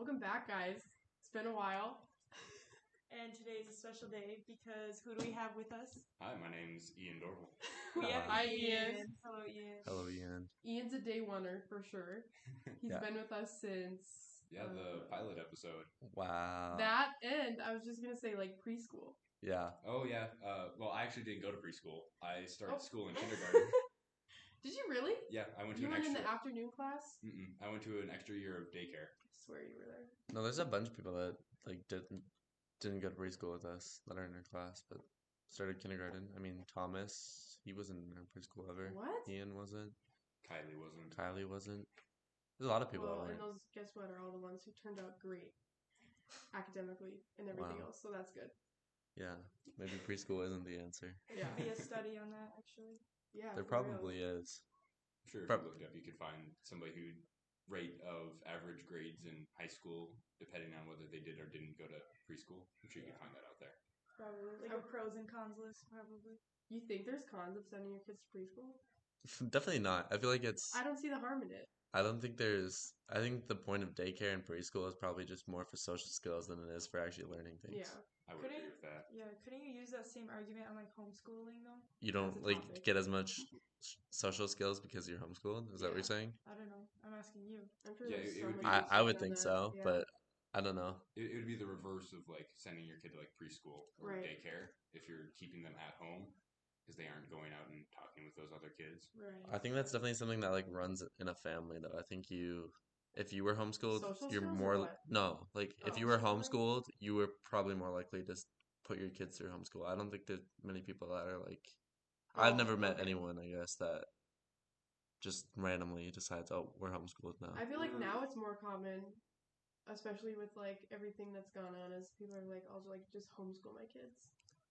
Welcome back, guys. It's been a while. And today is a special day because who do we have with us? Hi, my name's Ian Dorval. We have Hi, Ian. Hello, Ian. Hello, Ian. Ian's a day oneer for sure. He's Yeah. been with us since Yeah, the uh, pilot episode. Wow. that and I was just gonna say like preschool. yeah. Oh yeah. Uh, well, I actually didn't go to preschool. I started Oh. school in kindergarten. Did you really? yeah, I went to You an went in extra. the afternoon class? Mm-mm, I went to an extra year of daycare. I swear you were there. No, there's a bunch of people that like didn't didn't go to preschool with us that are in our class, but started kindergarten. I mean, Thomas, he wasn't in our preschool ever. What? Ian wasn't. Kylie wasn't. Kylie wasn't. There's a lot of people well, that and weren't. those guess what are all the ones who turned out great academically and everything Wow. else. So that's good. Yeah, maybe preschool isn't the answer. Yeah. Be a study on that actually. Yeah. There for real. probably is. I'm sure if Prob- you looked up, you could find somebody who rate of average grades in high school, depending on whether they did or didn't go to preschool. I'm sure you can find that out there. Probably. Like a pros and cons list, probably. You think there's cons of sending your kids to preschool? Definitely not. I feel like it's. I don't see the harm in it. I don't think there's. I think the point of daycare and preschool is probably just more for social skills than it is for actually learning things. Yeah. I would Couldn't- agree with that. Yeah, couldn't you use that same argument on like homeschooling though? You don't like topic. get as much social skills because you're homeschooled. Is that what you're saying? I don't know. I'm asking you. I'm sure Yeah, it so would be- I, I would think that. so, Yeah. but I don't know. It, it would be the reverse of like sending your kid to like preschool or Right. daycare if you're keeping them at home because they aren't going out and talking with those other kids. right. I think that's definitely something that like runs in a family though. I think you if you were homeschooled, Social you're more what? no, like if Oh, you were social homeschooled, you were probably more likely to s- put your kids through homeschool. I don't think there's many people that are like I've Oh, never met okay. anyone, I guess, that just randomly decides, "Oh, we're homeschooled now." I feel like now it's more common, especially with like everything that's gone on, as people are like, I'll like just homeschool my kids.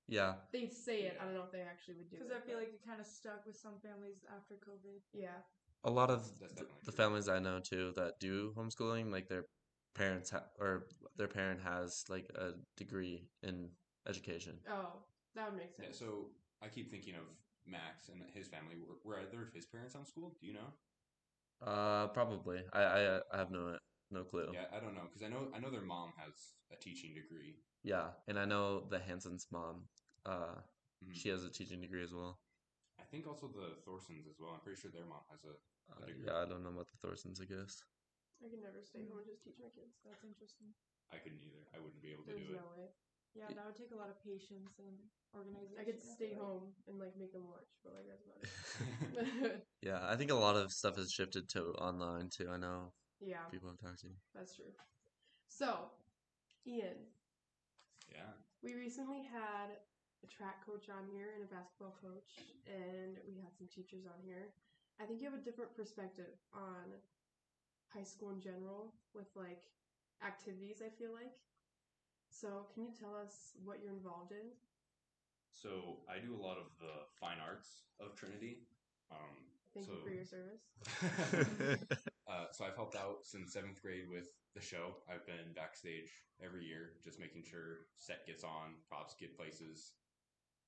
Yeah. They say it. I don't know if they actually would do it. Because I feel but- like it kind of stuck with some families after COVID. yeah, A lot of th- the families I know too that do homeschooling, like their parents ha- or their parent has like a degree in education. oh, that would make sense. Yeah, sense. so I keep thinking of Max and his family. Were, were either of his parents homeschooled? Do you know? Uh, probably. I I, I have no no clue. Yeah, I don't know because I know I know their mom has a teaching degree. Yeah, and I know the Hanson's mom. Uh, Mhm. she has a teaching degree as well. I think also the Thorsons as well. I'm pretty sure their mom has a. Uh, degree. yeah, I don't know about the Thorsons. I guess. I can never stay home and just teach my kids. That's interesting. I couldn't either. I wouldn't be able to There's do it. way. Yeah, that would take a lot of patience and organization. I could stay like. home and like make them watch, but like that's about it. yeah, I think a lot of stuff has shifted to online too. I know yeah, people have talked to. that's true. So, Ian, yeah. we recently had a track coach on here and a basketball coach, and we had some teachers on here. I think you have a different perspective on high school in general with like activities, I feel like. So, can you tell us what you're involved in? So I do a lot of the fine arts of Trinity. Um, Thank you So- for your service. uh, so I've helped out since seventh grade with the show. I've been backstage every year, just making sure set gets on, props get places.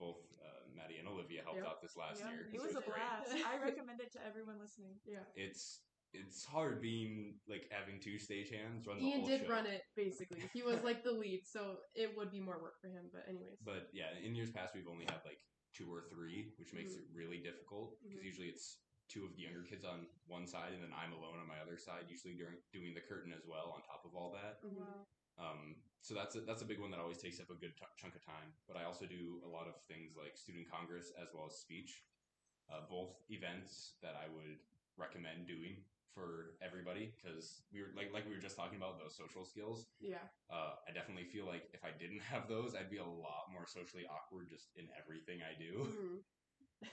Both uh, Maddie and Olivia helped Yep. out this last Yeah, year. it so was a blast. I recommend it to everyone listening. Yeah. It's it's hard being like having two stagehands run the Ian whole did show. run it basically. He was like the lead, so it would be more work for him. But anyways, But yeah, in years past, we've only had like two or three, which makes Mhm. it really difficult because Mhm. usually it's two of the younger kids on one side and then I'm alone on my other side, usually during doing the curtain as well on top of all that. Mhm. Um, so that's a, that's a big one that always takes up a good t- chunk of time. But I also do a lot of things like student congress as well as speech, uh, both events that I would recommend doing for everybody because we were like like we were just talking about those social skills yeah, uh, I definitely feel like if I didn't have those, I'd be a lot more socially awkward just in everything I do. Mhm.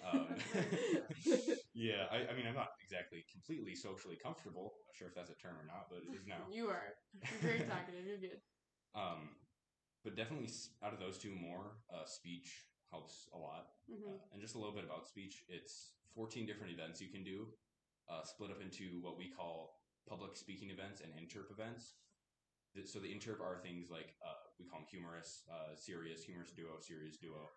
Um, yeah, I, I mean, I'm not exactly completely socially comfortable. I'm Not sure if that's a term or not, but it is now. you are. You're very talkative. You're good. Um, but definitely out of those two more, uh, speech helps a lot. hmm Uh, and just a little bit about speech. It's 14 different events you can do, uh, split up into what we call public speaking events and interp events. So the interp are things like uh, we call them humorous, uh, serious, humorous duo, serious duo.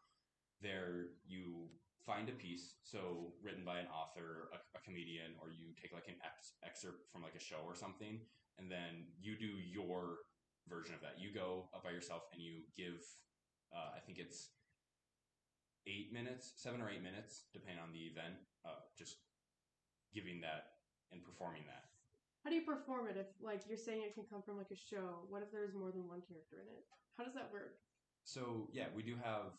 There you find a piece, so written by an author, a, a comedian, or you take like an ex- excerpt from like a show or something, and then you do your version of that. You go up by yourself and you give, uh, I think it's eight minutes, seven or eight minutes, depending on the event, uh, just giving that and performing that. How do you perform it if like you're saying it can come from like a show? What if there's more than one character in it? How does that work? So yeah, we do have.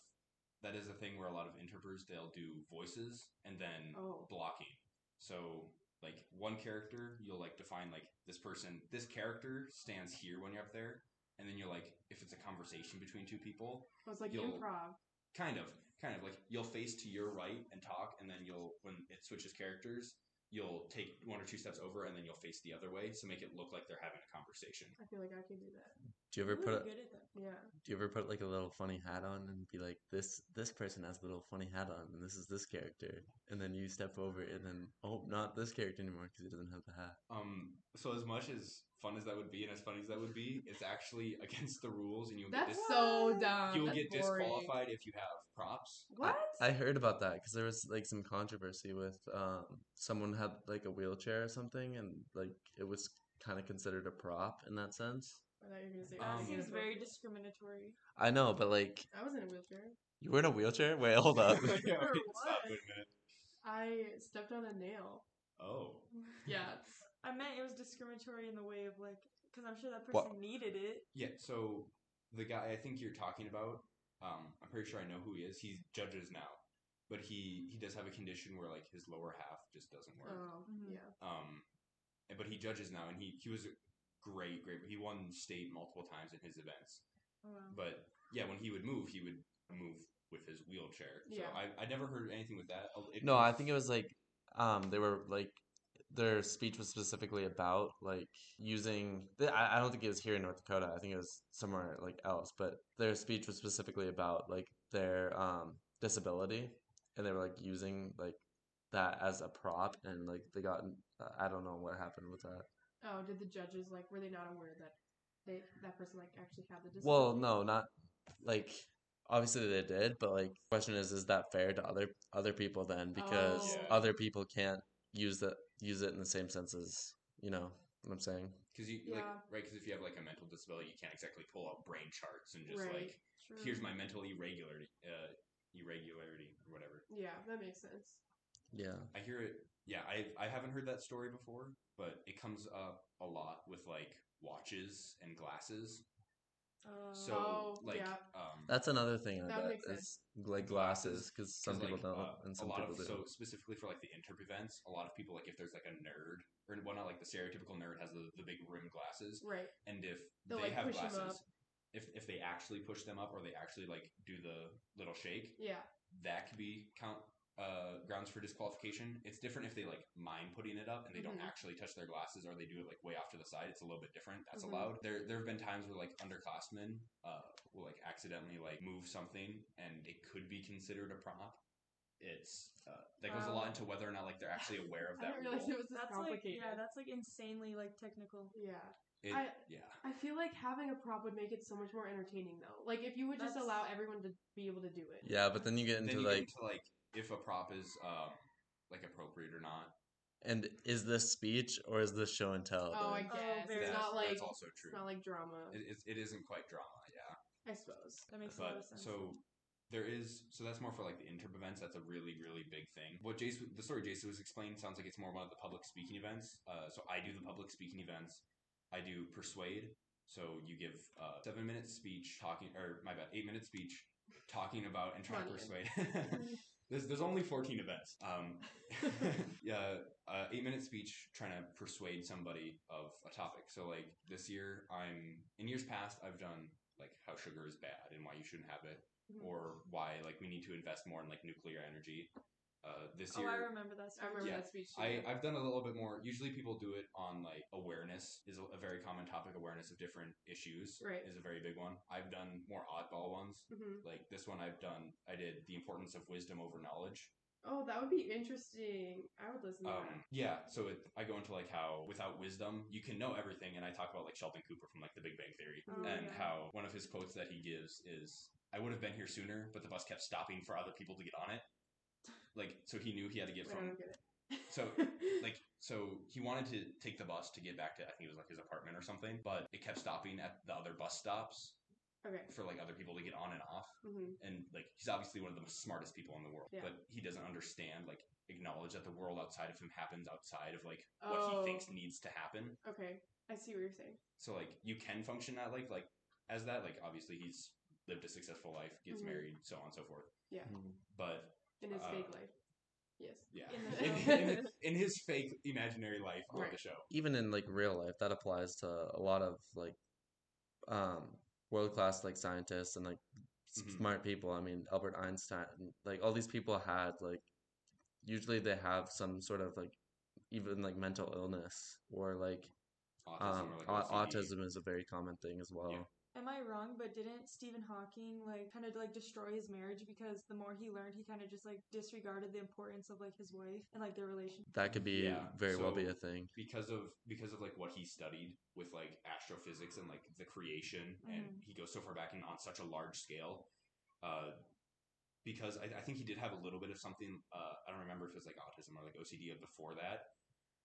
That is a thing where a lot of interpreters they'll do voices and then Oh. blocking. So like one character, you'll like define like this person, this character stands here when you're up there, and then you're like, if it's a conversation between two people, Oh, it's like improv. kind of, kind of like you'll face to your right and talk, and then you'll when it switches characters, you'll take one or two steps over, and then you'll face the other way, so make it look like they're having a conversation. I feel like I could do that. Do you ever I'm put really a, good at that. Yeah. Do you ever put like a little funny hat on and be like, this this person has a little funny hat on, and this is this character, and then you step over, and then oh, not this character anymore because he doesn't have the hat. Um, so as much as fun as that would be, and as funny as that would be, it's actually against the rules, and you'll get That's dis- so dumb. you'll That's get boring. disqualified if you have props. What? I heard about that because there was like some controversy with um someone had like a wheelchair or something, and like it was kind of considered a prop in that sense. I thought you were gonna say. That Um, seems very discriminatory. I know, but like I was in a wheelchair. you were in a wheelchair. Wait, hold up. yeah, wait, For stop, what? wait a minute. I stepped on a nail. Oh, Yeah. I meant it was discriminatory in the way of like, because I'm sure that person What? needed it. yeah. So the guy I think you're talking about, um, I'm pretty sure I know who he is. He judges now, but he he does have a condition where like his lower half just doesn't work. Oh, Mhm. yeah. Um, but he judges now, and he he was great, great. He won state multiple times in his events. Oh, wow. But yeah, when he would move, he would move with his wheelchair. So Yeah. I I never heard anything with that. Oh, It No, could- I think it was like um they were like their speech was specifically about like using I, I don't think it was here in North Dakota. I think it was somewhere like else, but their speech was specifically about like their um disability and they were like using like that as a prop and like they got I don't know what happened with that. Oh, did the judges like were they not aware that they that person like actually had the disability? Well, no, not like obviously they did, but like question is is that fair to other other people then because Oh. Yeah. other people can't use that use it in the same sense as, you know, what I'm saying. Because you like right because if you have like a mental disability, you can't exactly pull out brain charts and just Right. like True. here's my mental irregularity, uh, irregularity or whatever. Yeah, that makes sense. Yeah. I hear it. Yeah, I I haven't heard that story before, but it comes up a lot with like watches and glasses. Uh, So Oh, like yeah. um, That's another thing I That bet makes is like glasses because some 'cause, people like, don't uh, and a some lot people of do. so specifically for like the interp events, a lot of people like if there's like a nerd or one not like the stereotypical nerd has the, the big rim glasses, Right. and if They'll, they like, have glasses, if if they actually push them up or they actually like do the little shake, Yeah. that could be count uh, grounds for disqualification. It's different if they like mind putting it up and they don't Mhm. actually touch their glasses or they do it like way off to the side. It's a little bit different. That's Mhm. allowed. There there have been times where like underclassmen uh, will like accidentally like move something and it could be considered a prop. It's uh, that goes a lot into whether or not like they're actually aware of I that didn't realize it was this that's like complicated. yeah, that's like insanely like technical. yeah. It- I- yeah. I feel like having a prop would make it so much more entertaining though. Like if you would just allow everyone to be able to do it. Yeah, but then you get Then you like, get into like if a prop is um, like appropriate or not. and is this speech or is this show and tell? Oh, I then? guess. very it's That's, not like that's also true. it's not like drama. It, it's, it isn't quite drama. Yeah. I suppose. That makes a lot of but sense. so there is so that's more for like the interp events that's a really really big thing what jason the story jason was explaining sounds like it's more about the public speaking events uh, so i do the public speaking events i do persuade so you give a seven minute speech talking or my bad eight minute speech talking about and trying to Come persuade there's, there's only 14 events. Um, yeah uh, eight minute speech trying to persuade somebody of a topic. So like this year i'm in years past i've done like how sugar is bad and why you shouldn't have it Mhm. or why like we need to invest more in like nuclear energy uh, this oh, I year remember that. I remember Yeah. that speech. Too. I, I've done a little bit more. Usually, people do it on like awareness is a, a very common topic. Awareness of different issues Right. is a very big one. I've done more oddball ones. Mhm. Like this one, I've done. I did the importance of wisdom over knowledge. Oh, that would be interesting. I would listen to Um, that. yeah, so it, I go into like how without wisdom you can know everything, and I talk about like Sheldon Cooper from like The Big Bang Theory, Oh, and yeah. how one of his quotes that he gives is, "I would have been here sooner, but the bus kept stopping for other people to get on it." Like, so he knew he had to get from get. So like so he wanted to take the bus to get back to I think it was like his apartment or something, but it kept stopping at the other bus stops okay. for like other people to get on and off. hmm And like he's obviously one of the smartest people in the world, Yeah. but he doesn't understand like acknowledge that the world outside of him happens outside of like what Oh. he thinks needs to happen. Okay. I see what you're saying. So like you can function that like like as that like obviously he's lived a successful life, gets Mhm. married, so on and so forth. Mhm. But In his Uh, fake life. Yes. yeah, In in, in, in his fake imaginary life on Right. the show. even in like real life that applies to a lot of like um world class like scientists and like s- Mhm. smart people i mean albert einstein like all these people had like usually they have some sort of like even like mental illness or like Autism um or like au- autism is a very common thing as well Am I wrong? But didn't Stephen Hawking like kind of like destroy his marriage because the more he learned, he kind of just like disregarded the importance of like his wife and like their relationship. that could be Yeah, very well be a thing because of because of like what he studied with like astrophysics and like the creation and Mhm. he goes so far back and on such a large scale uh because I, I think he did have a little bit of something uh i don't remember if it was like autism or like ocd before that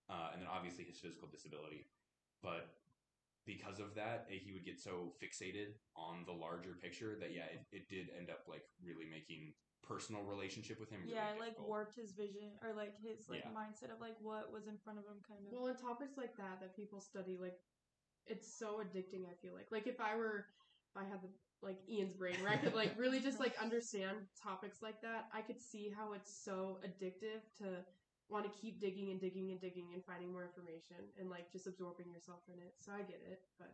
uh and then obviously his physical disability but because of that eh, he would get so fixated on the larger picture that yeah it, it did end up like really making personal relationship with him really yeah, it, like warped his vision or like his like Yeah. mindset of like what was in front of him, kind of. Well, in topics like that that people study, like it's so addicting. I feel like, like if I were, if I had the like Ian's brain, where I could like really just like understand topics like that, I could see how it's so addictive to want to keep digging and digging and digging and finding more information and like just absorbing yourself in it. So I get it, but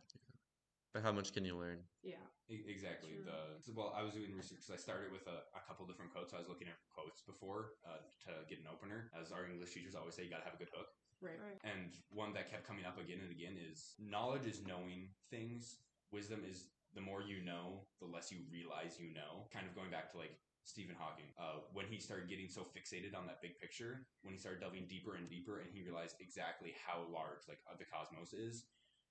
but how much can you learn yeah, E- Exactly. True. The well, I was doing research because I started with a, a couple different quotes. I was looking at quotes before uh, to get an opener. As our English teachers always say, you got to have a good hook. right. right. And one that kept coming up again and again is knowledge is knowing things. Wisdom is the more you know, the less you realize you know. Kind of going back to like Stephen Hawking, uh, when he started getting so fixated on that big picture, when he started delving deeper and deeper, and he realized exactly how large like the cosmos is,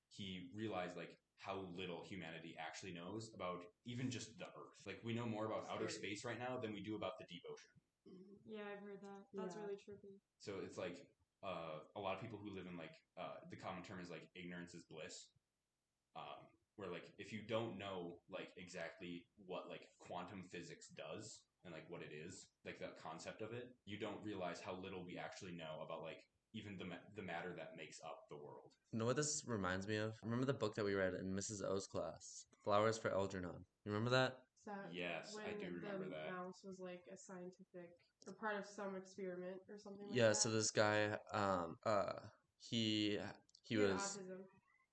he realized like how little humanity actually knows about even just the Earth. Like we know more about outer space right now than we do about the deep ocean. Mhm. Yeah, I've heard that. That's Yeah. really trippy. So it's like uh, a lot of people who live in like uh, the common term is like ignorance is bliss. Um, where like if you don't know like exactly what like quantum physics does and like what it is, like the concept of it, you don't realize how little we actually know about like even the ma- the matter that makes up the world. you know what this reminds me of remember the book that we read in mrs o's class flowers for algernon you remember that Is that Yes, I do remember the that. mouse was like a scientific or part of some experiment or something. Like yeah that? so this guy um uh he he He was autism,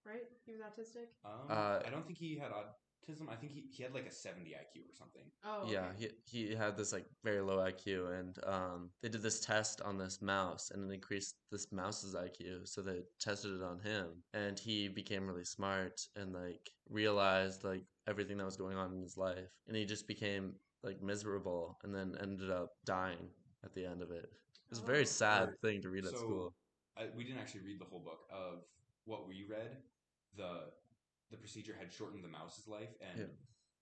right? He was autistic. Um, Uh, I don't think he had autism. I think he, he had like a 70 IQ or something. Oh, yeah he, he had this like very low iq and um they did this test on this mouse and it increased this mouse's iq so they tested it on him and he became really smart and like realized like everything that was going on in his life and he just became like miserable and then ended up dying at the end of it it was a very Oh. sad thing to read at so- school I, we didn't actually read the whole book of what we read. The the procedure had shortened the mouse's life, and Yeah.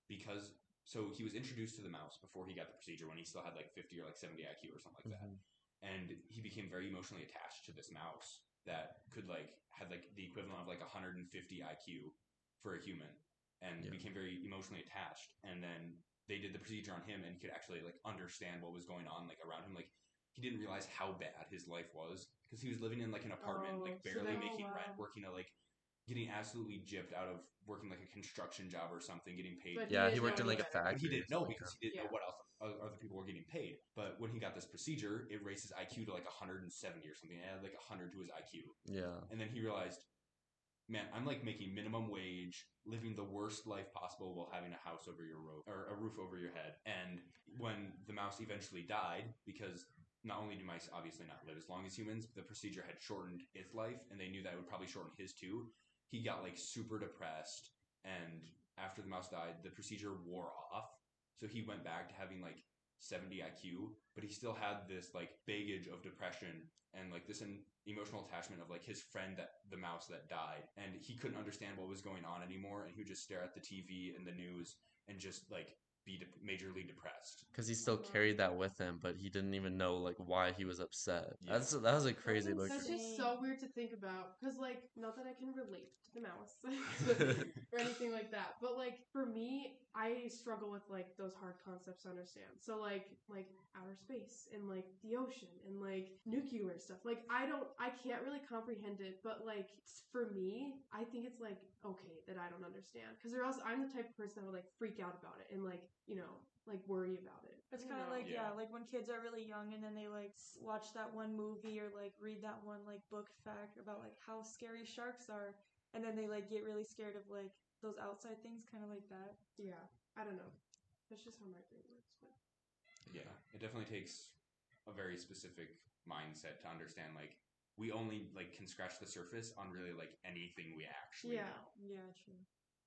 because so he was introduced to the mouse before he got the procedure when he still had like fifty or like seventy IQ or something like that, Mhm. and he became very emotionally attached to this mouse that could like had like the equivalent of like 150 IQ for a human, and Yeah. became very emotionally attached. And then they did the procedure on him, and he could actually like understand what was going on like around him, like he didn't realize how bad his life was because he was living in like an apartment, Oh, like barely then- making rent, um working at like getting absolutely gypped out of working like a construction job or something, getting paid. But yeah he didn't worked in like a any factory But he didn't know because he didn't Yeah. know what else other people were getting paid. But when he got this procedure, it raised his IQ to like 170 or something. It added like 100 to his IQ, yeah and then he realized, man, I'm like making minimum wage, living the worst life possible while having a house over your roof or a roof over your head. And when the mouse eventually died, because not only do mice obviously not live as long as humans, but the procedure had shortened its life, and they knew that it would probably shorten his too. He got like super depressed, and after the mouse died, the procedure wore off. So he went back to having like 70 IQ, but he still had this like baggage of depression and like this an emotional attachment of like his friend that the mouse that died, and he couldn't understand what was going on anymore, and he would just stare at the TV and the news and just like be de- majorly depressed. because he still carried that with him, but he didn't even know like why he was upset. Yeah. That's that was a crazy That's, look. that's just so weird to think about. Because, like, not that I can relate to the mouse or anything like that, but like for me, I struggle with like those hard concepts to understand. So, like, like outer space and like the ocean and like nuclear stuff. Like, I don't, I can't really comprehend it. But like for me, I think it's like okay that I don't understand because or else I'm the type of person that would like freak out about it and like you know like worry about it. It's kind of like yeah. Yeah. like when kids are really young and then they like watch that one movie or like read that one like book fact about like how scary sharks are, and then they like get really scared of like those outside things, kind of like that. yeah, I don't know. That's just how my brain works. But Yeah, it definitely takes a very specific mindset to understand like we only like can scratch the surface on really like anything we actually Yeah. know. Yeah, true.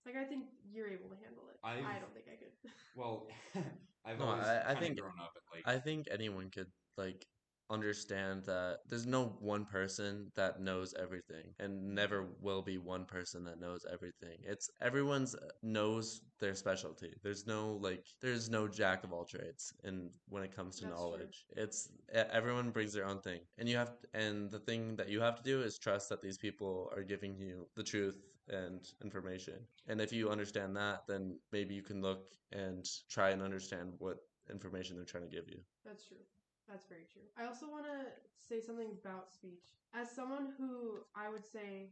Like I think you're able to handle it. I I've- don't think I could. Well, I've No, always I- I kinda think- grown up at like I think anyone could like understand that there's no one person that knows everything and never will be one person that knows everything. It's everyone's knows their specialty. There's no like there's no jack of all trades and when it comes to That's true. knowledge. It's e- everyone brings their own thing. And you have and the thing that you have to do is trust that these people are giving you the truth and information. And if you understand that, then maybe you can look and try and understand what information they're trying to give you. That's true. That's very true. I also want to say something about speech. As someone who I would say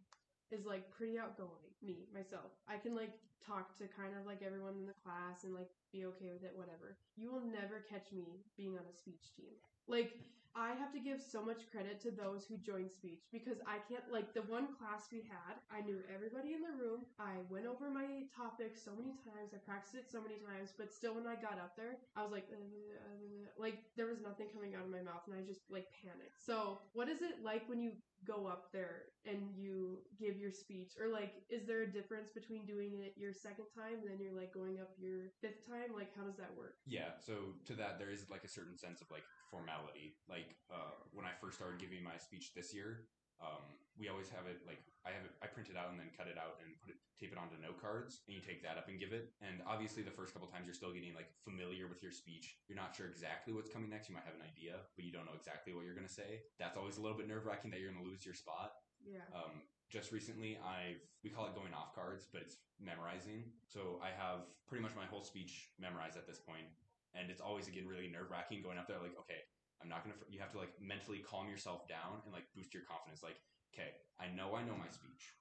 is like pretty outgoing, me, myself, I can like talk to kind of like everyone in the class and like be okay with it, whatever. You will never catch me being on a speech team. Like, I have to give so much credit to those who joined speech because I can't, like, the one class we had, I knew everybody in the room. I went over my topic so many times. I practiced it so many times, but still, when I got up there, I was like, uh, uh, like, there was nothing coming out of my mouth, and I just, like, panicked. So, what is it like when you go up there and you give your speech? Or, like, is there a difference between doing it your second time and then you're, like, going up your fifth time? Like, how does that work? Yeah, so to that there is like a certain sense of like formality. Like uh, when I first started giving my speech this year, um, we always have it like I have it I print it out and then cut it out and put it tape it onto note cards and you take that up and give it. And obviously the first couple times you're still getting like familiar with your speech. You're not sure exactly what's coming next. You might have an idea, but you don't know exactly what you're gonna say. That's always a little bit nerve wracking that you're gonna lose your spot. Yeah. Um, just recently, I've we call it going off cards, but it's memorizing. So I have pretty much my whole speech memorized at this point, and it's always again really nerve wracking going up there. Like, okay, I'm not gonna. fr- You have to like mentally calm yourself down and like boost your confidence. Like, okay, I know I know my speech.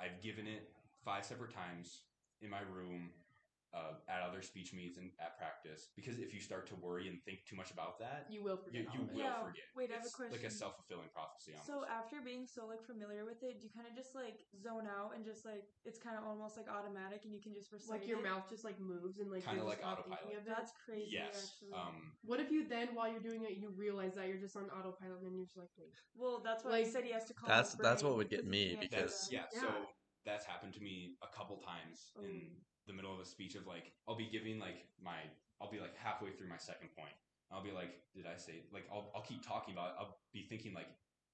I've given it five separate times in my room. Uh, at other speech meets and at practice, because if you start to worry and think too much about that, You will forget you, you will Yeah, forget. wait, I have a it's like a self fulfilling prophecy. Almost. So after being so like familiar with it, do you kind of just like zone out and just like it's kind of almost like automatic and you can just recite Like your it? mouth just like moves and like Kinda you're like just not thinking autopilot. That's crazy. yes. Um, What if you then, while you're doing it, you realize that you're just on autopilot and you're just like, wait. well, that's why like, he said he has to call. That's- that's what would get me because- yeah, Yeah. so that's happened to me a couple times in the middle of a speech of like I'll be giving like my I'll be like halfway through my second point. I'll be like, did I say like I'll I'll keep talking about it. I'll be thinking like,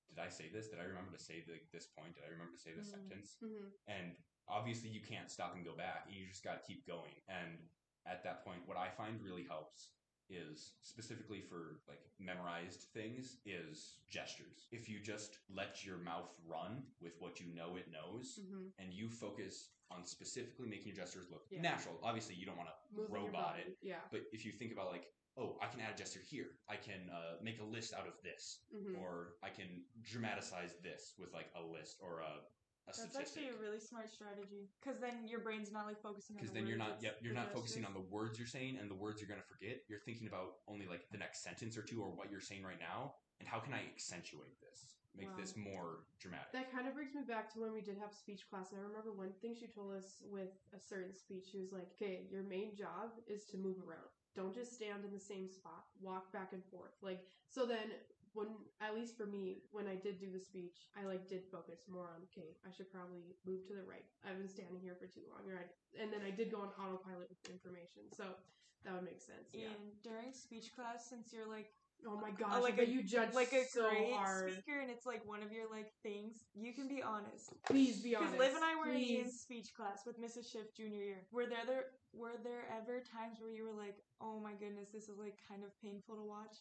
did I say this? Did I remember to say the, this point? Did I remember to say this Mhm. sentence? Mm-hmm. And obviously you can't stop and go back. You just got to keep going. And at that point, what I find really helps is specifically for like memorized things is gestures. If you just let your mouth run with what you know it knows Mm-hmm. and you focus on specifically making your gestures look Yeah. natural. Obviously, you don't want to robot it, Yeah. but if you think about like, oh, I can add a gesture here. I can uh, make a list out of this, Mm-hmm. or I can dramatize this with like a list or a, a That's statistic. actually a really smart strategy because then your brain's not like focusing on. because the then you're words, not it's yep you're not focusing on the words you're saying and the words you're going to forget you're thinking about only like the next sentence or two or what you're saying right now and how can i accentuate this make Wow. this more dramatic That kind of brings me back to when we did have speech class, and I remember one thing she told us with a certain speech. She was like, "Okay, your main job is to move around. Don't just stand in the same spot. Walk back and forth. Like so. Then when at least for me, when I did do the speech, I like did focus more on okay, I should probably move to the right. I've been standing here for too long, right? And then I did go on autopilot with the information, so that would make sense. Yeah. And during speech class, since you're like Oh my uh, gosh! like a- you judge like a so great hard. speaker, and it's like one of your like things. You can be honest. Please be honest. Because. Liv and I were in speech class with Mrs. Schiff junior year. Were there, there were there ever times where you were like, "Oh my goodness, this is like kind of painful to watch"?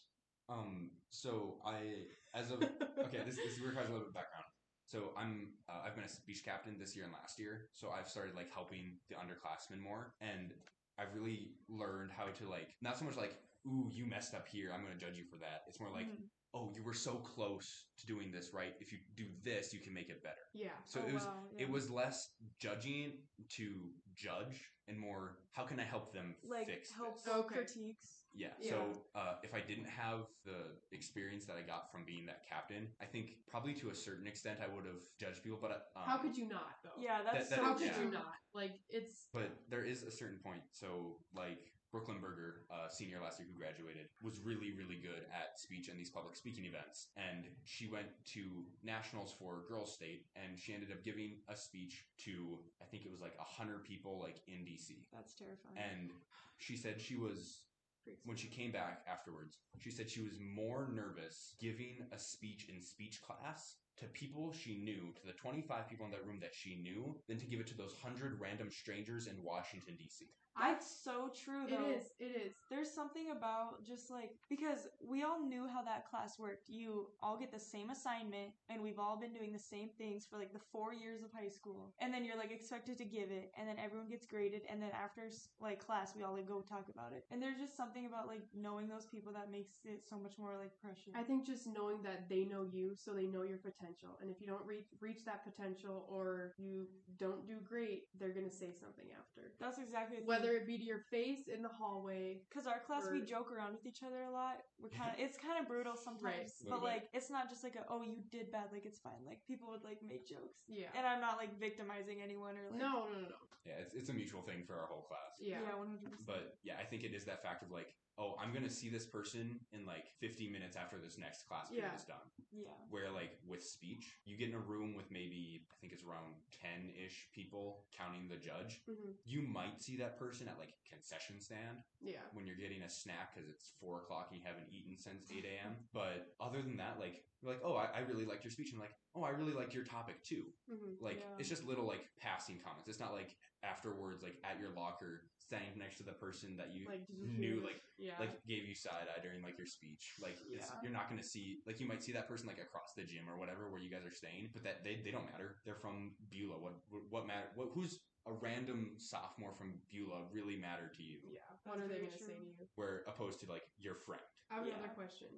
Um, so I, as of okay, this this requires a little bit of background. So I'm uh, I've been a speech captain this year and last year. So I've started like helping the underclassmen more, and I've really learned how to like not so much like ooh you messed up here I'm going to judge you for that. It's more like Mhm. oh you were so close to doing this right. If you do this, you can make it better. Yeah. So Oh, it was wow, it was less judging to judge and more how can I help them like fix this? Okay. critiques. Yeah. Yeah. So uh, if I didn't have the experience that I got from being that captain, I think probably to a certain extent I would have judged people. But uh, um, How could you not though? Yeah, that's that- so How could yeah. you not? Like it's But there is a certain point. So like Brooklyn Berger, uh, senior last year who graduated, was really really good at speech and these public speaking events. And she went to nationals for girls state, and she ended up giving a speech to I think it was like hundred people like in DC. that's terrifying. And she said she was when she came back afterwards, she said she was more nervous giving a speech in speech class to people she knew, to the 25 people in that room that she knew, than to give it to those 100 random strangers in Washington, D.C. that's so true it though. is it is. There's something about just like because we all knew how that class worked. You all get the same assignment and we've all been doing the same things for like the 4 years of high school. And then you're like expected to give it and then everyone gets graded and then after like class we all like go talk about it. And there's just something about like knowing those people that makes it so much more like precious. I think just knowing that they know you, so they know your potential, and if you don't reach reach that potential or you don't do great, they're gonna say something after. that's exactly the Whether it be to your face in the hallway, Because our class, we joke around with each other a lot. We're kind of, it's kind of brutal sometimes, Right. but like, it's not just like a, oh, you did bad, like it's fine. Like people would like make jokes, yeah. and I'm not like victimizing anyone or like, No, no, no, no. Yeah, it's, it's a mutual thing for our whole class. Yeah. yeah, one hundred percent. But yeah, I think it is that fact of like, oh, I'm going to see this person in like 50 minutes after this next class period Yeah. is done. Yeah, where like with speech you get in a room with maybe i think it's around 10-ish people counting the judge hmm you might see that person at like concession stand Yeah. when you're getting a snack because it's 4 o'clock and you haven't eaten since 8 a.m but other than that like you're like oh I, I really liked your speech and like oh i really liked your topic too hmm like Yeah. it's just little like passing comments it's not like afterwards like at your locker standing next to the person that you Like, knew like yeah. like gave you side eye during like your speech. Like it's, Yeah. you're not going to see like you might see that person like across the gym or whatever where you guys are staying, but that they, they don't matter. They're from Beulah. What what, what matter? What who's a random sophomore from Beulah really matter to you? yeah. What are they gonna say to you? Where opposed to like your friend. I have Yeah. another question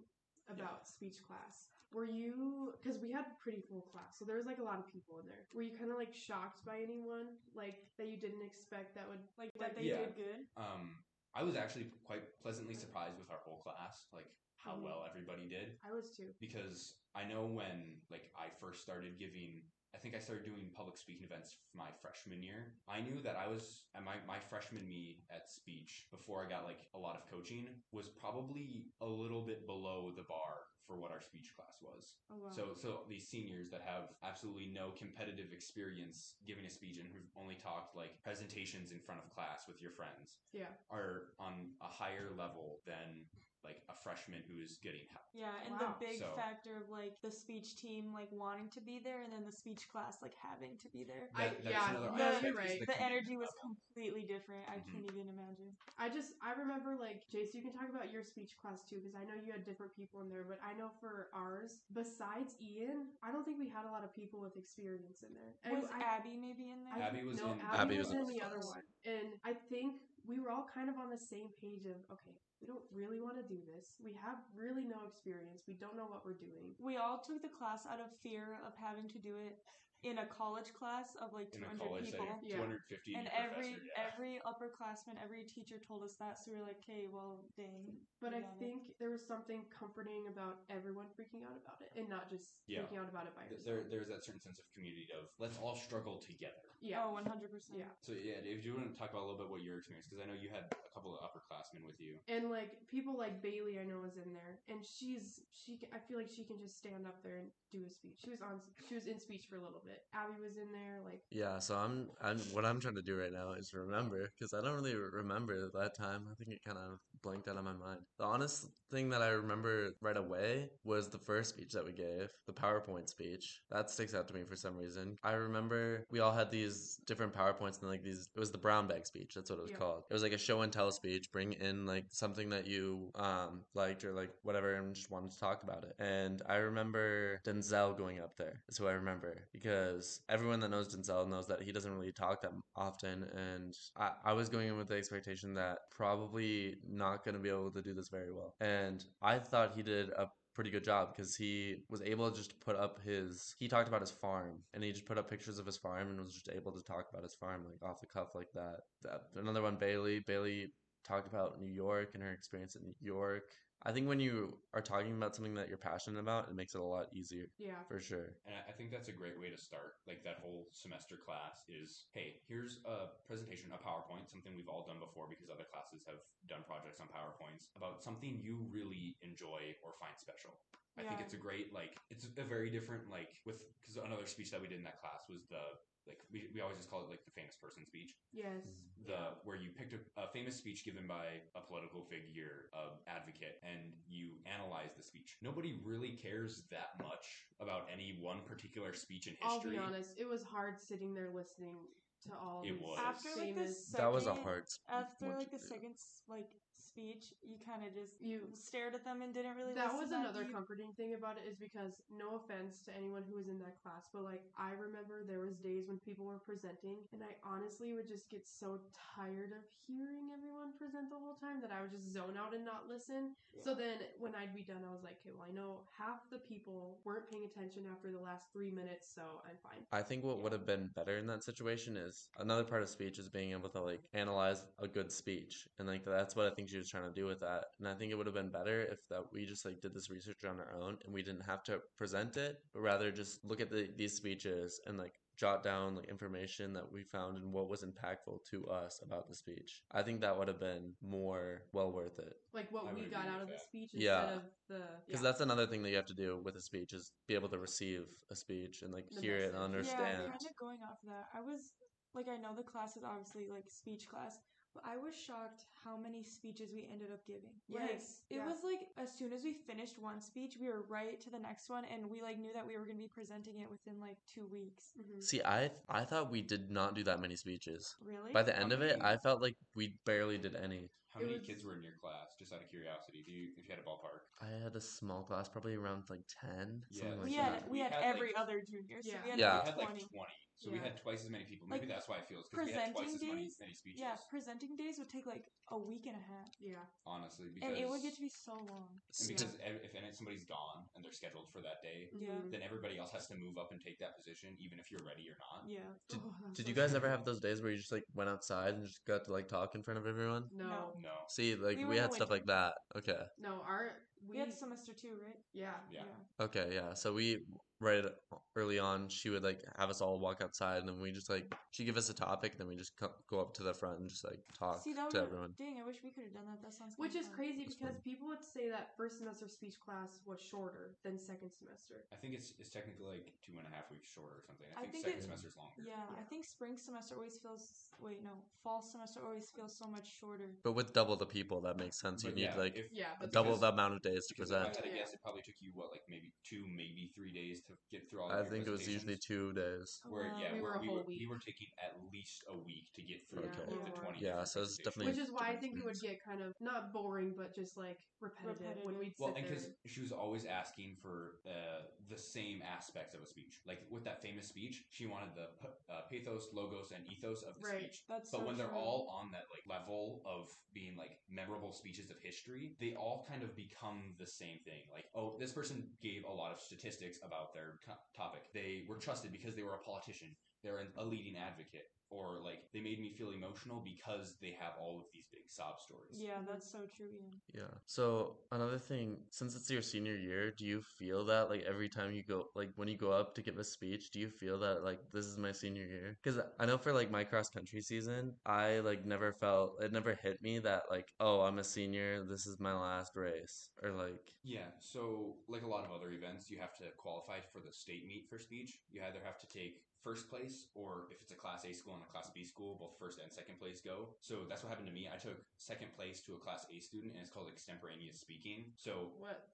about speech class. Were you because we had pretty full class, so there was like a lot of people in there. Were you kind of like shocked by anyone like that you didn't expect that would? like that they Yeah. did good. Um, I was actually quite pleasantly surprised with our whole class, like how Mhm. well everybody did. I was too. because I know when like I first started giving I think I started doing public speaking events my freshman year. I knew that I was at my, my freshman me at speech before I got like a lot of coaching was probably a little bit below the bar for what our speech class was. Oh wow. So so these seniors that have absolutely no competitive experience giving a speech and who've only talked like presentations in front of class with your friends Yeah. are on a higher level than like a freshman who is getting help. yeah, and Wow. the big So- factor of like the speech team like wanting to be there, and then the speech class like having to be there. I- That- that's yeah, another no, you're right. the The energy was level. completely different. I Mhm. can't even imagine. I just I remember like Jace, you can talk about your speech class too because I know you had different people in there, but I know for ours, besides Ian, I don't think we had a lot of people with experience in there. And Was I, Abby maybe in there? Abby was no, in- Abby, Abby was, was in in the the other one, and I think we were all kind of on the same page of okay, we don't really want to do this. We have really no experience. We don't know what we're doing. We all took the class out of fear of having to do it in a college class of like in a 200 college people. setting, Yeah. 250 And every professor, yeah. every upperclassman, every teacher told us that, so we were like, "Okay, well, dang." But we I got it." think there was something comforting about everyone freaking out about it, and not just Yeah. freaking out about it by Th- yourself. there, there's that certain sense of community of let's all struggle together. yeah. Oh, 100 percent. Yeah. So yeah, if you want to talk about a little bit what your experience? Because I know you had a couple of upperclassmen with you. And like people like Bailey, I know was in there, and she's she. ca- I feel like she can just stand up there and do a speech. She was on. She was in speech for a little bit, it. Abby was in there, like Yeah, so I'm I'm what I'm trying to do right now is remember because I don't really remember that time. I think it kind of blanked out of my mind. The honest thing that I remember right away was the first speech that we gave, the PowerPoint speech. That sticks out to me for some reason. I remember we all had these different PowerPoints and like these it was the brown bag speech. That's what it was Yeah. called. It was like a show and tell speech, bring in like something that you um liked or like whatever and just wanted to talk about it. And I remember Denzel going up there. That's who I remember because everyone that knows Denzel knows that he doesn't really talk that often. And I, I was going in with the expectation that probably not going to be able to do this very well. And I thought he did a pretty good job because he was able to just put up his he talked about his farm and he just put up pictures of his farm and was just able to talk about his farm like off the cuff like that, that another one bailey bailey talked about new york and her experience in new york i think when you are talking about something that you're passionate about it makes it a lot easier yeah. for sure And I- I think that's a great way to start. Like that whole semester class is, hey, here's a presentation, a PowerPoint, something we've all done before because other classes have done projects on PowerPoints about something you really enjoy or find special. I think it's a great like it's a very different like with because another speech that we did in that class was the like we, we always just call it like the famous person speech Yes. the where you picked a, a famous speech given by a political figure, a advocate, and you analyze the speech. Nobody really cares that much about any one particular speech in history. I'll be honest, it was hard sitting there listening to all It these was. After like the famous that was a second- hard After like the do. second like speech, you kind of just You- stared at them and didn't really. that was that was another deep. comforting thing about it is because no offense to anyone who was in that class but like i remember there was days when people were presenting and i honestly would just get so tired of hearing everyone present the whole time that i would just zone out and not listen so then when i'd be done i was like okay well i know half the people weren't paying attention after the last three minutes so i'm fine I think what would have been better in that situation is another part of speech is being able to like analyze a good speech, and like that's what I think she was trying to do with that. And I think it would have been better if that we just like did this research on our own and we didn't have to present it, but rather just look at the, these speeches and like jot down like information that we found and what was impactful to us about the speech. I think that would have been more well worth it. like what I we got out with of the that. speech Yeah. instead of the Because yeah. that's another thing that you have to do with a speech is be able to receive a speech and like The hear it and message. Yeah, understand. kind of going off of that. I was like, I know the class is obviously like speech class, but I was shocked how many speeches we ended up giving. Like, Yes, it yeah. was like as soon as we finished one speech, we were right to the next one, and we like knew that we were gonna be presenting it within like two weeks. Mhm. See, I I thought we did not do that many speeches. Really? By the end of it. I felt like we barely did any. How It many was- kids were in your class? Just out of curiosity, do you if you had a ballpark? I had a small class, probably around like ten. Yeah, something like we so had that. we we had, had, every like- other junior, so Yeah. we had Yeah. we like had like twenty. Twenty, so we had twice as many people. Maybe Like, that's why it feels because we had twice presenting as many, days- many speeches. Yeah, presenting days would take like a week and a half, yeah honestly, because and it would get to be so long. and because ev- if any- somebody's gone and they're scheduled for that day, Yeah. Mhm. then everybody else has to move up and take that position, even if you're ready or not. Yeah. Did- Oh, Did so you guys ever have those days where you just like went outside and just got to like talk in front of everyone? no No. See, like We we, had stuff like that. Okay. no our We, we, had semester two, right? yeah Yeah. Okay, yeah. So we right early on, she would like have us all walk outside, and then we just like she give us a topic, and then we just co- go up to the front and just like talk See, that to would everyone. dang. I wish we could have done that. That sounds. Which kinda is fun. crazy It's because fun. people would say that first semester speech class was shorter than second semester. I think it's it's technically like two and a half weeks shorter or something. I I think, think second it- semester's longer. Yeah, I think spring semester always feels. Wait, no, fall semester always feels so much shorter. But with double the people, that makes sense. You But need yeah, like if, Yeah, but double because- the amount of days to because if I present. had to Yeah. guess, it probably took you what, like maybe two, maybe three days to get through all. I think it was usually two days. Where yeah, We where were a we whole were week. we were taking at least a week to get through Okay. the, the twenty. Yeah, so it's definitely- which is why I think it would get kind of not boring, but just like repetitive, when we'd Well, sit and there. because she was always asking for uh, the same aspects of a speech. Like with that famous speech, she wanted the uh, pathos, logos, and ethos of the Right. speech. That's But so when they're all on that like level of being like memorable speeches of history, they all kind of become the same thing. Like, oh, this person gave a lot of statistics about their co- topic. They were trusted because they were a politician. They're an, a leading advocate, or like they made me feel emotional because they have all of these big sob stories. Yeah, that's so true, Ian. Yeah. So another thing, since it's your senior year, do you feel that like every time you go, like when you go up to give a speech, do you feel that like this is my senior year? Because I know for like my cross country season, I like never felt it never hit me that like oh I'm a senior, this is my last race, or like Yeah, so like a lot of other events, you have to qualify for the state meet for speech. You either have to take first place, or if it's a Class A school and a Class B school, both first and second place go. So that's what happened to me. I took second place to a Class A student, and it's called extemporaneous speaking. So What?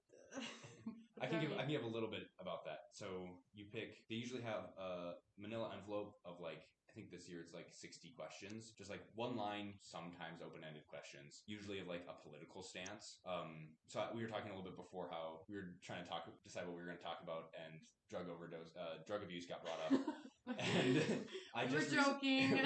I can give I can give a little bit about that. So you pick. They usually have a Manila envelope of like. I think this year it's like 60 questions, just like one line, sometimes open ended questions, usually of like a political stance. Um, so we were talking a little bit before how we were trying to talk, decide what we were going to talk about, and drug overdose, uh, drug abuse got brought up. and I We're just rec- joking.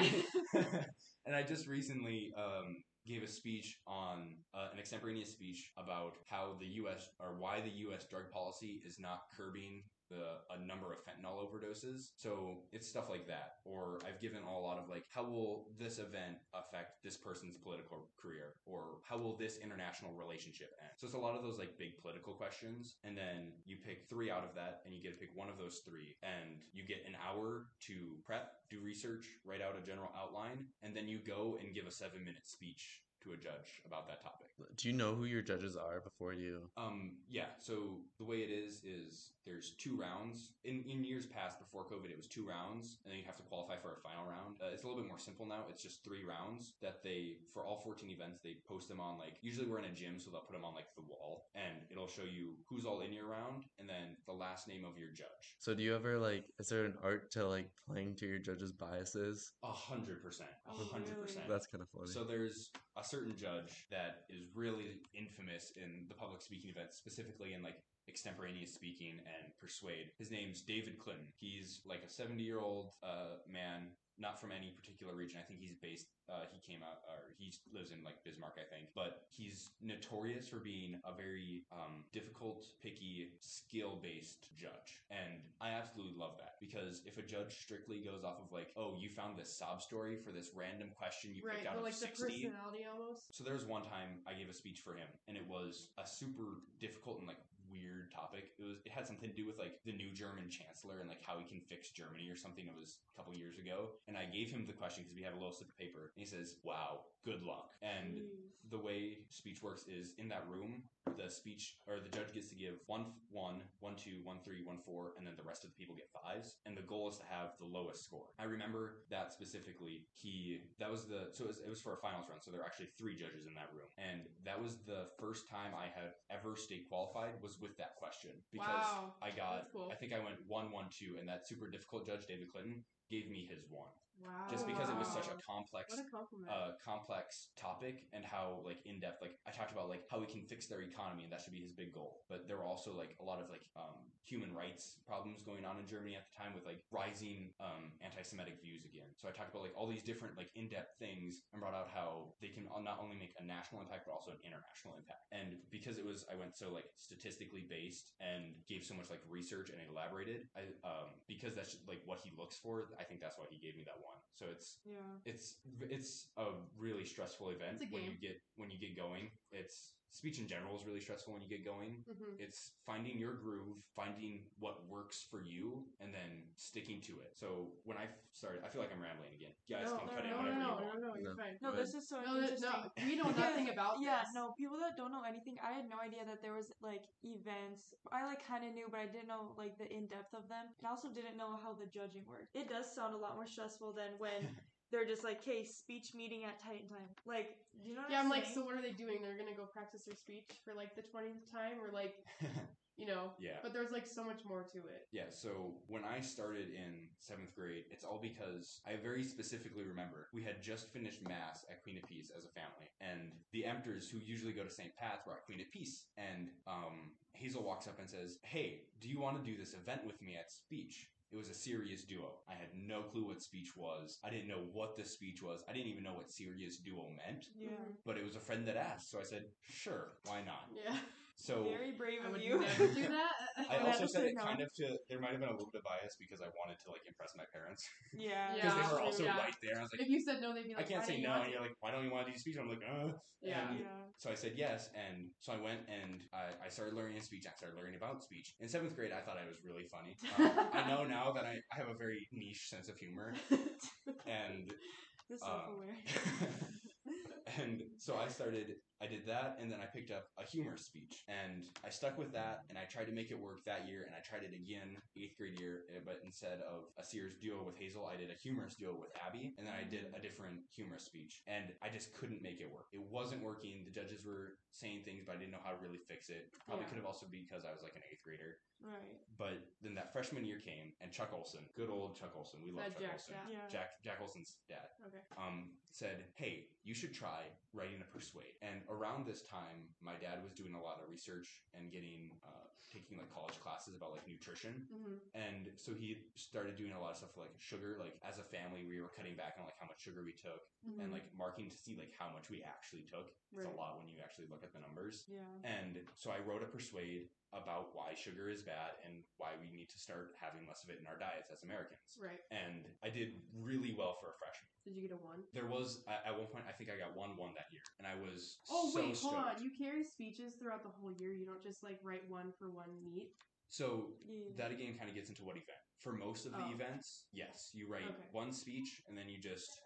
and I just recently um, gave a speech on uh, an extemporaneous speech about how the U.S. or why the U.S. drug policy is not curbing the a number of fentanyl overdoses. So it's stuff like that. Or I've given a lot of like, how will this event affect this person's political career, or how will this international relationship end? So it's a lot of those like big political questions, and then you pick three out of that, and you get to pick one of those three, and you get an hour to prep, do research, write out a general outline, and then you go and give a seven minute speech to a judge about that topic. do you know who your judges are before you? Um, yeah. So the way it is is there's two rounds. In in years past, before COVID, it was two rounds, and then you have to qualify for a final round. Uh, it's a little bit more simple now. It's just three rounds that they for all 14 events they post them on like usually we're in a gym, so they'll put them on like the wall, and it'll show you who's all in your round, and then the last name of your judge. So do you ever like is there an art to like playing to your judges' biases? A hundred percent. A hundred really? percent. That's kind of funny. So there's a certain judge that is really infamous in the public speaking events, specifically in like extemporaneous speaking and persuade. His name's David Clinton. He's like a 70 year old uh, man, not from any particular region. I think he's based. Uh, he came out, or he lives in like Bismarck, I think. But he's notorious for being a very um, difficult, picky, skill based judge, and I absolutely love that because if a judge strictly goes off of like, oh, you found this sob story for this random question you right, picked out but of like the 60. personality almost. So there was one time I gave a speech for him, and it was a super difficult and like weird topic. It was it had something to do with like the new German chancellor and like how he can fix Germany or something. It was a couple years ago, and I gave him the question because we had a little slip of paper, and he says, "Wow, good luck." And Jeez. the way speech works is in that room, the speech or the judge gets to give one, one, one, two, one, three, one, four, and then the rest of the people get fives. And the goal is to have the lowest score. I remember that specifically. He that was the so it was, it was for a finals run. So there were actually three judges in that room, and that was the first time I had ever state qualified was with that question because Wow, I got cool. I think I went one, one, two, and that super difficult judge David Clinton gave me his one Wow. just because it was such a complex a uh, complex topic and how like in depth like I talked about like how we can fix their economy and that should be his big goal. But there were also like a lot of like um, human rights problems going on in Germany at the time with like rising um, anti-Semitic views again. So I talked about like all these different like in-depth things and brought out how they can not only make a national impact but also an international impact. And because it was I went so like statistically based and gave so much like research and elaborated, I um, because that's like what he looks for. I think that's why he gave me that one. So it's Yeah. it's it's a really stressful event when you get when you get going. It's speech in general is really stressful when you get going. Mhm. It's finding your groove, finding what works for you, and then sticking to it. So when I started, I feel like I'm rambling again. You guys no, can no, cut no, in no, whatever no, you no, want. no, you're No. fine. No, this is so No, interesting. no, we know nothing about yeah, this. no, people that don't know anything, I had no idea that there was like events. I like kind of knew, but I didn't know like the in depth of them. And I also didn't know how the judging worked. It does sound a lot more stressful than when they're just like, "Hey, speech meeting at Titan time." Like, do you know what Yeah, I'm, I'm like, saying? so what are they doing? They're gonna go practice their speech for like the twentieth time, or like, you know? yeah. But there's like so much more to it. Yeah, so when I started in seventh grade, it's all because I very specifically remember we had just finished Mass at Queen of Peace as a family, and the Empters, who usually go to St. Pat's, were at Queen of Peace, and um, Hazel walks up and says, "Hey, do you want to do this event with me at speech?" It was a serious duo. I had no clue what speech was. I didn't know what the speech was. I didn't even know what serious duo meant. Yeah. Mhm. But it was a friend that asked, so I said, "Sure, why not?" Yeah. So Very brave I of you. never do that. I also said say it no. kind of to. There might have been a little bit of bias because I wanted to like impress my parents yeah. because Yeah, they were also yeah. right there. I was like, if you said no, they'd be like, I like, can't "Why say don't you no, and you're like, why don't you want to do speech? I'm like, uh. Yeah. And Yeah. so I said yes, and so I went and I, I started learning speech. I started learning about speech. In seventh grade, I thought I was really funny. Um, I know now that I, I have a very niche sense of humor, and The uh, self-aware. and so I started. I did that, and then I picked up a humor speech, and I stuck with that, and I tried to make it work that year, and I tried it again eighth grade year, eh, but instead of a serious duo with Hazel, I did a humorous duo with Abby, and then I did a different humorous speech, and I just couldn't make it work. It wasn't working. The judges were saying things, but I didn't know how to really fix it. Probably Yeah. could have also been because I was like an eighth grader. right. But then that freshman year came, and Chuck Olson, good old Chuck Olson, we love Chuck Jack, Olson, yeah. Yeah. Jack Jack Olson's dad Okay. um, said, "Hey, you should try writing a persuade." And around this time, my dad was doing a lot of research and getting uh, taking like college classes about like nutrition, hmm and so he started doing a lot of stuff like sugar. Like as a family, we were cutting back on like how much sugar we took and like marking to see like how much we actually took. It's a lot when you actually look at the numbers. Yeah. And so I wrote a persuade about why sugar is bad and why we need to start having less of it in our diets as Americans. Right. And I did really well for a freshman. Did you get a one? There was at one point I think I got one one that year, and I was Oh so wait, hold stoked. on. You carry speeches throughout the whole year. You don't just like write one for one meet. So Yeah. that again kind of gets into what event. For most of the Oh. events, yes, you write Okay. one speech and then you just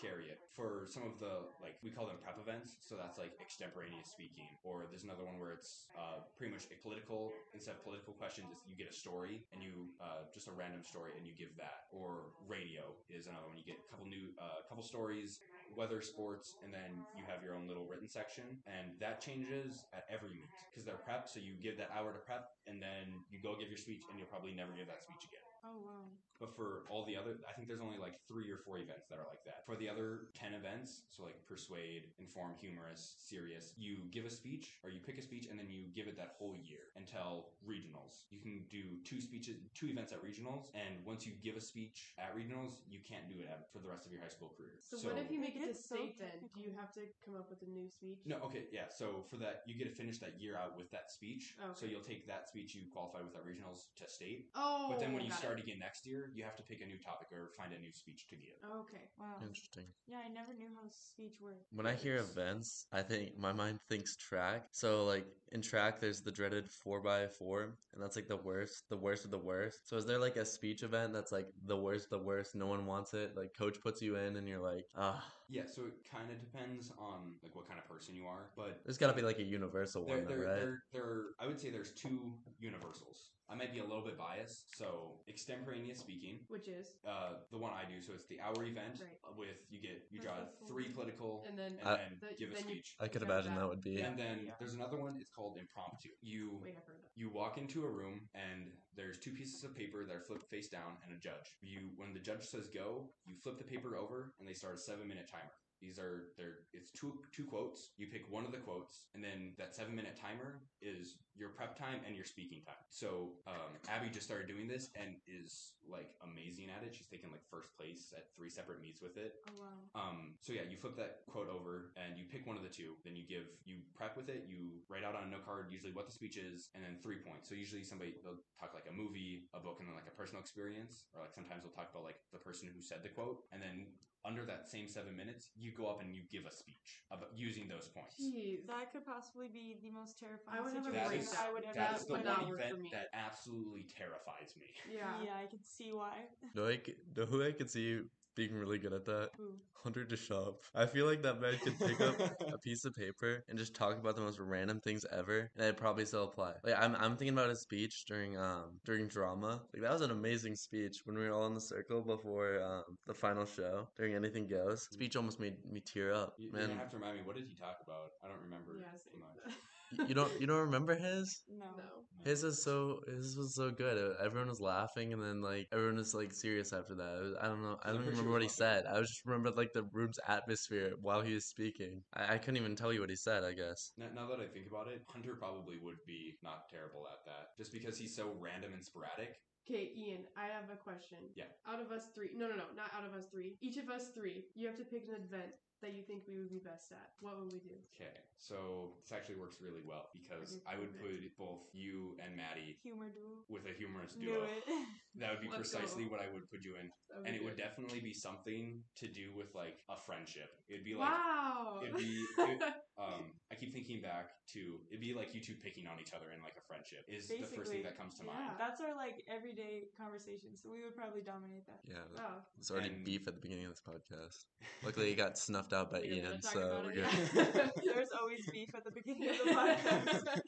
carry it. For some of the like we call them prep events, so that's like extemporaneous speaking. Or there's another one where it's uh, pretty much a political instead of political questions, you get a story and you uh, just a random story and you give that. Or radio is another one. You get a couple new uh, couple stories, weather, sports, and then you have your own little written section, and that changes at every meet because they're prep. So you give that hour to prep, and then you go give your speech, and you'll probably never give that speech again. Oh wow. But for all the other, I think there's only like three or four events that are like that. For the other 10 events, so like persuade, inform, humorous, serious, you give a speech or you pick a speech and then you give it that whole year until regionals. You can do two speeches, two events at regionals. And once you give a speech at regionals, you can't do it at, for the rest of your high school career. So, what if you make it to It's so state then? Do you have to come up with a new speech? No, okay, yeah. So for that, you get to finish that year out with that speech. Oh, okay. So you'll take that speech you qualify with at regionals to state. Oh. But then when you got start again next year, you have to pick a new topic or find a new speech to give. It. Okay. Wow. Interesting. Yeah, I never knew how speech worked. When I hear events, I think my mind thinks track. So like in track, there's the dreaded four by four, and that's like the worst, the worst of the worst. So is there like a speech event that's like the worst, the worst? No one wants it. Like coach puts you in, and you're like, ah, Yeah, so it kind of depends on like what kind of person you are, but there's got to be like a universal there, one, though, there, right? there, there, I would say there's two universals. I might be a little bit biased. So extemporaneous speaking, Which is uh, the one I do. So it's the hour event Right. with you get you draw three political and then and I- then the- give a then you- speech. I could imagine that. that would be. And then Yeah. there's another one. It's called impromptu. You wait, I've heard that. you walk into a room and there's two pieces of paper that are flipped face down and a judge. You when the judge says go, you flip the paper over and they start a seven minute timer. These are they're it's two two quotes. You pick one of the quotes, and then that seven minute timer is your prep time and your speaking time. So um, Abby just started doing this and is like amazing at it. She's taken like first place at three separate meets with it. Oh wow. Um, so yeah, you flip that quote over and you pick one of the two. Then you give you prep with it. You write out on a note card usually what the speech is, and then three points. So usually somebody they'll talk like a movie, a book, and then like a personal experience, or like sometimes they'll talk about like the person who said the quote, and then under that same seven minutes, you go up and you give a speech about using those points. Jeez. That could possibly be the most terrifying I would have a situation That is- I would ever That's That the one not work for event that absolutely terrifies me. yeah. Yeah, I can see why. No, I c- know who I could see you being really good at that? Who? Hunter Deschamps. I feel like that man could pick up a piece of paper and just talk about the most random things ever, and it'd probably still apply. Like I'm, I'm thinking about his speech during um during drama. Like that was an amazing speech when we were all in the circle before um the final show during Anything Goes. Speech almost made me tear up, You, man. You're have to remind me. What did he talk about? I don't remember. Yeah, same. much. Y- you don't you don't remember his? No. no. His is so his was so good. Uh, Everyone was laughing, and then like everyone was like serious after that. Was, I don't know. I don't remember sure what he it was funny. said. I just remember like the room's atmosphere while he was speaking. I, I couldn't even tell you what he said. I guess. Now, now that I think about it, Hunter probably would be not terrible at that, just because he's so random and sporadic. Okay, Ian, I have a question. Yeah. Out of us three, no, no, no, not out of us three. Each of us three, you have to pick an event that you think we would be best at, what would we do? Okay, so this actually works really well because I would put both you and Maddie Humor duo. with a humorous duo. That would be Let's precisely go. what I would put you in, and it would definitely be something to do with like a friendship. It'd be like wow. it'd be it, um I keep thinking back to it'd be like you two picking on each other in like a friendship is the first thing that comes to yeah. mind. That's our like everyday conversation, so we would probably dominate that. Yeah, wow. there's already And- beef at the beginning of this podcast. Luckily, it got snuffed out by Ian, so we're good. There's always beef at the beginning of the podcast.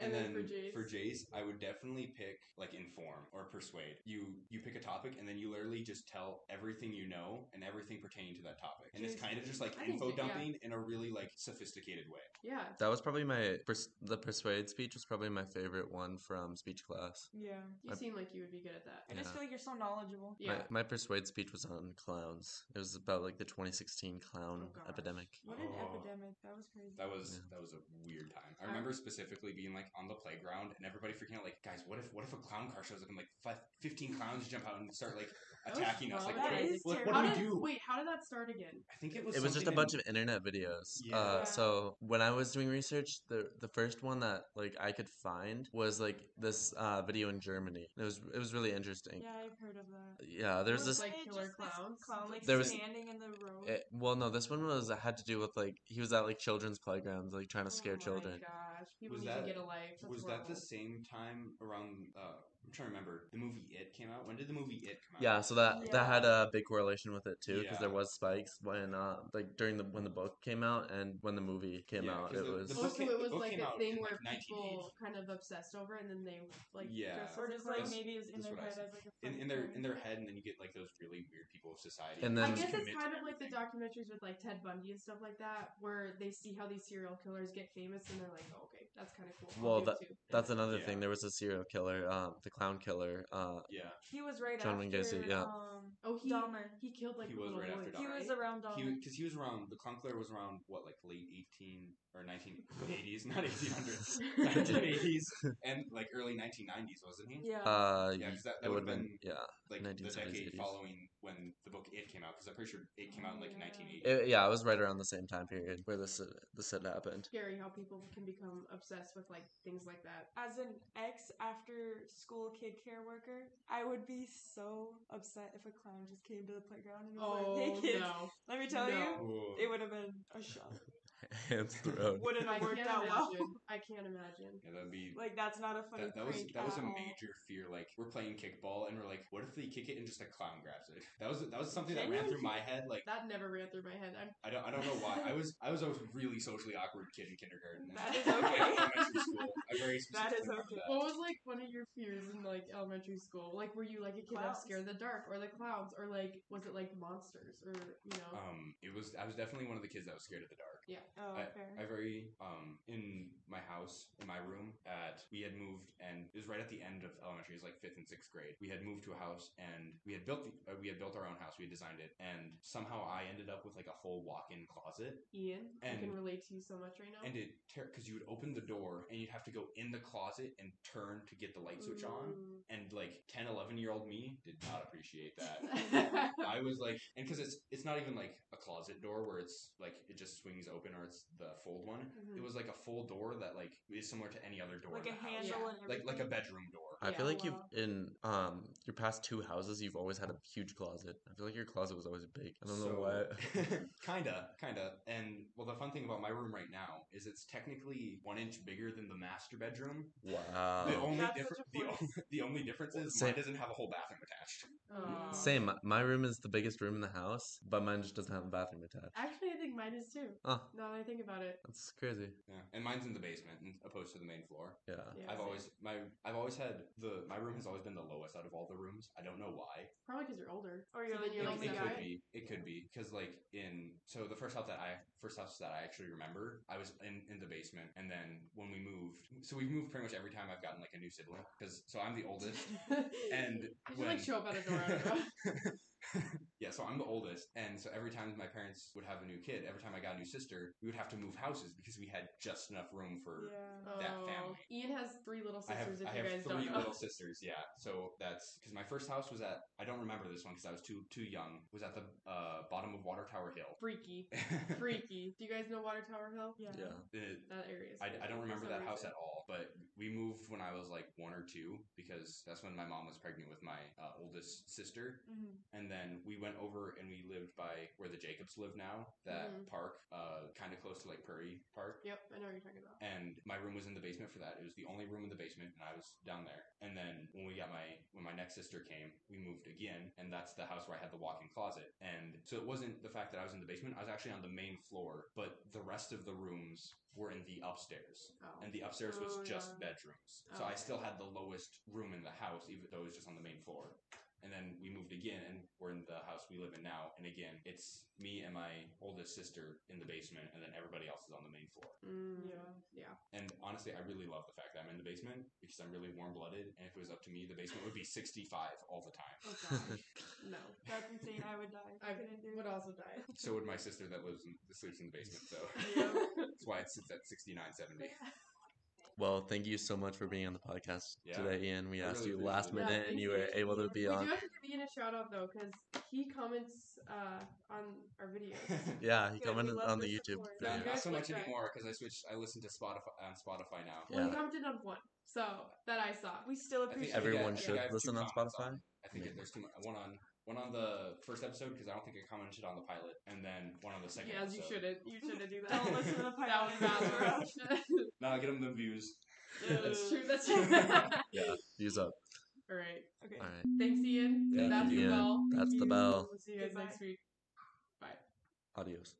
And, then, for Jace. for Jace, I would definitely pick like inform or persuade. You you pick a topic and then you literally just tell everything you know and everything pertaining to that topic. And it's kind of just like I think info that- yeah. dumping in a really like sophisticated way. yeah. That was probably my pers- the persuade speech was probably my favorite one from speech class. yeah. You I- seem like you would be good at that. I just Yeah. feel like you're so knowledgeable. Yeah. My, my persuade speech was on clowns. It was about like the 2016 clown Oh, gosh. epidemic. What an Oh. epidemic. That was crazy. That was Yeah. that was a weird time. I remember specifically being like on the playground and everybody freaking out like, guys, what if what if a clown car shows up and like five, 15 clowns jump out and start like attacking us? Like, what, do- is what, what do we did, do? Wait, how did that start again? I think it was It was just a something bunch of internet videos. Yeah. Uh, so when I was doing research, the the first one that like I could find was like this uh, video in Germany. It was it was really interesting. yeah, I've heard of that. Yeah, there's was this. like killer just this clowns? Clown like There was- standing in the road. It, well, no, this one was had to do with like he was at like children's playgrounds, like trying to scare oh children. Gosh, people Was need that- to get a life. That's Was that the same time around? Uh, I'm trying to remember. The movie It came out. When did the movie It come out? Yeah, so that Yeah. that had a big correlation with it too, because Yeah. there was spikes when uh like during the when the book came out and when the movie came Yeah, out. 'cause It the- was the book so came- it the was like a thing where like, 1980. people kind of obsessed over it and then they like Yeah. dress or just like clown. maybe it was in their head as like a in, in their in their head, and then you get like those really weird people of society. And then- I just guess it's kind of like the documentaries with like Ted Bundy and stuff like that, where they see how these serial killers get famous and they're like, oh, okay, that's kind of cool. I'll Well, that- that's another Yeah. thing. There was a serial killer, um, the clown killer. Uh, Yeah, He was right John Wayne after. Gacy, yeah. Um, Oh, he Dahmer. he killed like He was little right after boys, he was around Dahmer. because he was around. The clown killer was around what like late 18 or 1980s, not 1800s, 1980s, and like early 1990s, wasn't he? yeah. uh, Yeah, 'cause that, it that would would have have been been yeah. like the 1970s, decade 80s. following when the book It came out. Because I'm pretty sure It came out in like Yeah. 1980. It, yeah, it was right around the same time period where this this had happened. Scary how people can become obsessed with like things like that. As an ex after school kid care worker, I would be so upset if a clown just came to the playground and was Oh like, "Hey oh, kids, no! let me tell No. you, Whoa. it would have been a shock. Hands thrown. Wouldn't I have worked can't out well. imagine. I can't imagine. Yeah, that'd be Like that's not a funny that, that was that was a all. major fear. Like we're playing kickball and we're like, what if they kick it and just a clown grabs it? That was that was something that ran through my head. Like That never ran through my head. I'm I don't I don't know why. I was I was a really socially awkward kid in kindergarten. That is okay. Elementary school. I very That is okay. that. What was like one of your fears in like elementary school? Like, were you like a kid that was scared of the dark, or the clowns, or like was it like monsters, or you know? Um, it was I was definitely one of the kids that was scared of the dark. Oh, I, fair. I very um in my house in my room at we had moved and it was right at the end of elementary. It was like fifth and sixth grade. We had moved to a house and we had built the, uh, we had built our own house. We had designed it and somehow I ended up with like a whole walk-in closet Ian, I can relate to you so much right now. and it because you would open the door and you'd have to go in the closet and turn to get the light switch on. And like 10, 11 year old me did not appreciate that. I was like, and because it's it's not even like a closet door where it's like it just swings open or it's the fold one. Mhm. It was like a full door that like is similar to any other door like in a the house. handle Yeah. like like a bedroom door. I feel Yeah, like you've in um your past two houses, you've always had a huge closet. I feel like your closet was always big. I don't know why. kinda, kinda. And well, the fun thing about my room right now is it's technically one inch bigger than the master bedroom. Wow. The only difference, the, only, the only difference is Same. mine doesn't have a whole bathroom attached. Aw. Same. My room is the biggest room in the house, but mine just doesn't have a bathroom attached. Actually, I think mine is too. Oh, Now that I think about it. that's crazy. Yeah, and mine's in the basement in- opposed to the main floor. Yeah. Yeah, I've same. always my I've always had the my room has always been the lowest out of all the rooms. I don't know why. probably because you're older. Or you're So like you're the it, only it guy. could be. It could be because like in so the first house that I first house that I actually remember, I was in in the basement, and then when we moved, so we've moved pretty much every time I've gotten like a new sibling because so I'm the oldest, and you should when like show up at a door. Know. yeah, so I'm the oldest, and so every time my parents would have a new kid, every time I got a new sister, we would have to move houses because we had just enough room for. Yeah. Oh, that family. Ian has three little I have sisters. I if you have guys three don't know. little sisters, yeah. So that's because my first house was at I don't remember this one because I was too too young. Was at the uh, bottom of Water Tower Hill. Freaky, freaky. Do you guys know Water Tower Hill? Yeah. Yeah. It- That area. Is I, I don't remember some that house at all, but we moved when I was like one or two because that's when my mom was pregnant with my uh, oldest sister. Mhm. And then we went over and we lived by where the Jacobs live now, that Mhm. park, uh, kind of close to like Prairie Park. Yep, I know what you're talking about. And my room was in the basement for that. It was the only room in the basement, and I was down there. And then when we got my when my next sister came, we moved again, and that's the house where I had the walk-in closet. And so it wasn't the fact that I was in the basement; I was actually on the main floor. But the rest of the rooms were in the upstairs, Oh. and the upstairs was Oh, just yeah. bedrooms. So I Okay. still had the lowest room in the house, even though it was just on the main floor. And then we moved again, and we're in the house we live in now. And again, it's me and my oldest sister in the basement, and then everybody else is on the main floor. Mm, Yeah. yeah. And honestly, I really love the fact that I'm in the basement because I'm really warm blooded. And if it was up to me, the basement would be 65 all the time. Oh gosh, no. That's insane. I would die. I couldn't do would also die. So would my sister that lives in, that sleeps in the basement. So Yeah. that's why it sits at 69, 70. Well, thank you so much for being on the podcast Yeah. today, Ian. We I asked really you last minute, Yeah, and you were you. able to be we on. do have to give Ian a shout out though, because he comments uh, on our videos. Yeah, he Good, we commented on the the YouTube support. No, You not so much great. anymore because I switched. I listen to Spotify on Spotify now. Well, he commented on one, so that I saw. We still appreciate I think Everyone I should I listen on comments Spotify? I think there's two. One on one on the first episode because I don't think I commented on the pilot, and then one on the second. Yes, you shouldn't. You shouldn't do that. Don't listen to the pilot. That pilot. was bad, bro. No, get them the views. That's true. That's true. Yeah, use up. All right. Okay. All right. Thanks, Ian. Thank That's you, the Ian. bell. That's the bell. We'll see you guys Goodbye. next week. Bye. Adios.